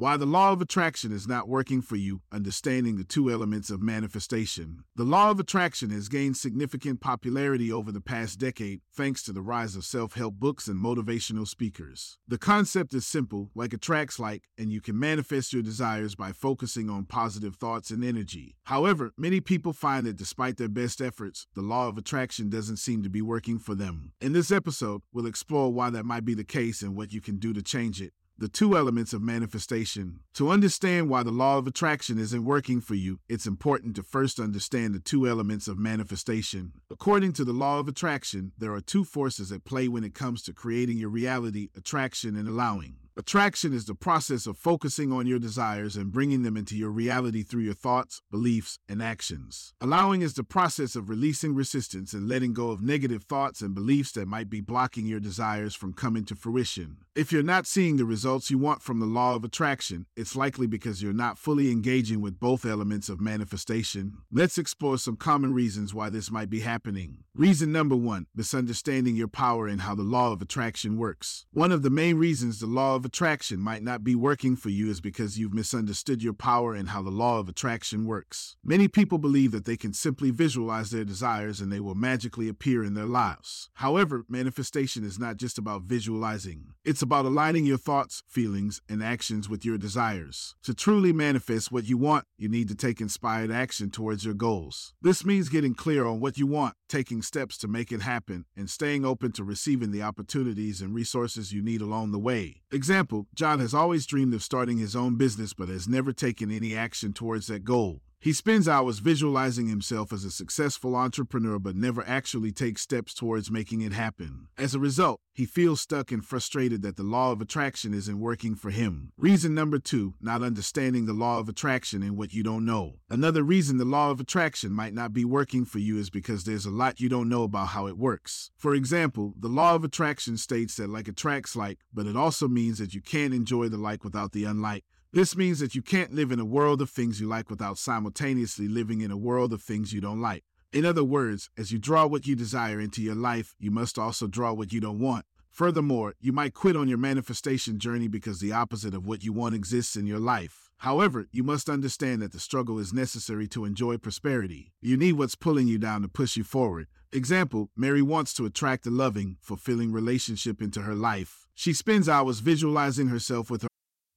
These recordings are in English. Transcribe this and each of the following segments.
Why the law of attraction is not working for you, understanding the two elements of manifestation. The law of attraction has gained significant popularity over the past decade thanks to the rise of self help books and motivational speakers. The concept is simple, like attracts like, and you can manifest your desires by focusing on positive thoughts and energy. However, many people find that despite their best efforts, the law of attraction doesn't seem to be working for them. In this episode, we'll explore why that might be the case and what you can do to change it the two elements of manifestation. To understand why the law of attraction isn't working for you, it's important to first understand the two elements of manifestation. According to the law of attraction, there are two forces at play when it comes to creating your reality attraction and allowing. Attraction is the process of focusing on your desires and bringing them into your reality through your thoughts, beliefs, and actions. Allowing is the process of releasing resistance and letting go of negative thoughts and beliefs that might be blocking your desires from coming to fruition. If you're not seeing the results you want from the law of attraction, it's likely because you're not fully engaging with both elements of manifestation. Let's explore some common reasons why this might be happening. Reason number one misunderstanding your power and how the law of attraction works. One of the main reasons the law of attraction might not be working for you is because you've misunderstood your power and how the law of attraction works. Many people believe that they can simply visualize their desires and they will magically appear in their lives. However, manifestation is not just about visualizing, it's about aligning your thoughts, feelings, and actions with your desires. To truly manifest what you want, you need to take inspired action towards your goals. This means getting clear on what you want, taking steps to make it happen, and staying open to receiving the opportunities and resources you need along the way. John has always dreamed of starting his own business but has never taken any action towards that goal. He spends hours visualizing himself as a successful entrepreneur but never actually takes steps towards making it happen. As a result, he feels stuck and frustrated that the law of attraction isn't working for him. Reason number two, not understanding the law of attraction and what you don't know. Another reason the law of attraction might not be working for you is because there's a lot you don't know about how it works. For example, the law of attraction states that like attracts like, but it also means that you can't enjoy the like without the unlike. This means that you can't live in a world of things you like without simultaneously living in a world of things you don't like. In other words, as you draw what you desire into your life, you must also draw what you don't want. Furthermore, you might quit on your manifestation journey because the opposite of what you want exists in your life. However, you must understand that the struggle is necessary to enjoy prosperity. You need what's pulling you down to push you forward. Example Mary wants to attract a loving, fulfilling relationship into her life. She spends hours visualizing herself with her.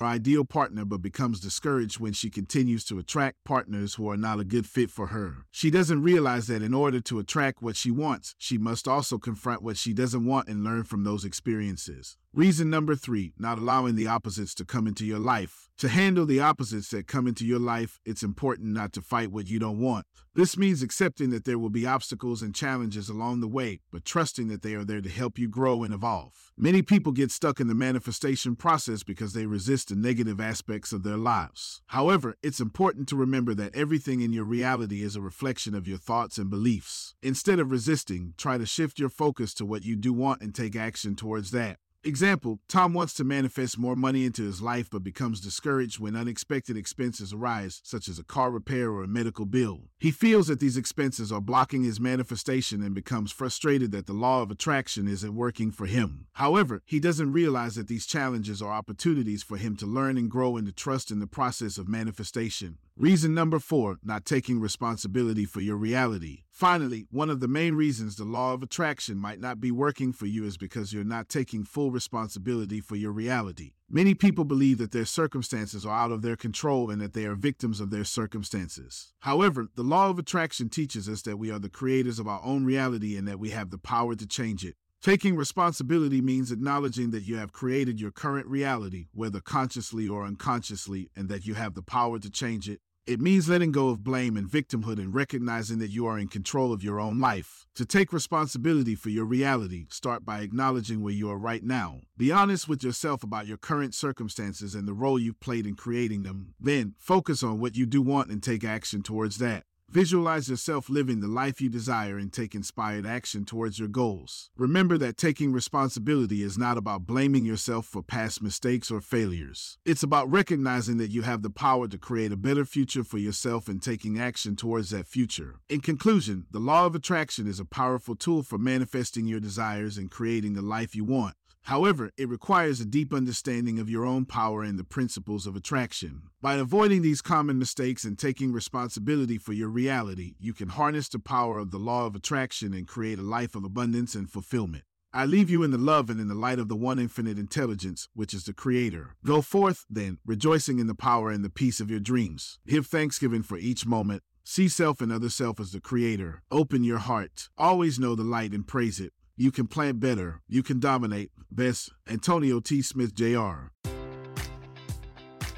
Her ideal partner but becomes discouraged when she continues to attract partners who are not a good fit for her. She doesn't realize that in order to attract what she wants, she must also confront what she doesn't want and learn from those experiences. Reason number three, not allowing the opposites to come into your life. To handle the opposites that come into your life, it's important not to fight what you don't want. This means accepting that there will be obstacles and challenges along the way, but trusting that they are there to help you grow and evolve. Many people get stuck in the manifestation process because they resist the negative aspects of their lives. However, it's important to remember that everything in your reality is a reflection of your thoughts and beliefs. Instead of resisting, try to shift your focus to what you do want and take action towards that. Example Tom wants to manifest more money into his life but becomes discouraged when unexpected expenses arise, such as a car repair or a medical bill. He feels that these expenses are blocking his manifestation and becomes frustrated that the law of attraction isn't working for him. However, he doesn't realize that these challenges are opportunities for him to learn and grow and to trust in the process of manifestation. Reason number four, not taking responsibility for your reality. Finally, one of the main reasons the law of attraction might not be working for you is because you're not taking full responsibility for your reality. Many people believe that their circumstances are out of their control and that they are victims of their circumstances. However, the law of attraction teaches us that we are the creators of our own reality and that we have the power to change it. Taking responsibility means acknowledging that you have created your current reality, whether consciously or unconsciously, and that you have the power to change it. It means letting go of blame and victimhood and recognizing that you are in control of your own life. To take responsibility for your reality, start by acknowledging where you are right now. Be honest with yourself about your current circumstances and the role you've played in creating them. Then, focus on what you do want and take action towards that. Visualize yourself living the life you desire and take inspired action towards your goals. Remember that taking responsibility is not about blaming yourself for past mistakes or failures. It's about recognizing that you have the power to create a better future for yourself and taking action towards that future. In conclusion, the law of attraction is a powerful tool for manifesting your desires and creating the life you want. However, it requires a deep understanding of your own power and the principles of attraction. By avoiding these common mistakes and taking responsibility for your reality, you can harness the power of the law of attraction and create a life of abundance and fulfillment. I leave you in the love and in the light of the one infinite intelligence, which is the Creator. Go forth, then, rejoicing in the power and the peace of your dreams. Give thanksgiving for each moment. See self and other self as the Creator. Open your heart. Always know the light and praise it. You can plant better. You can dominate. Best, Antonio T. Smith, Jr.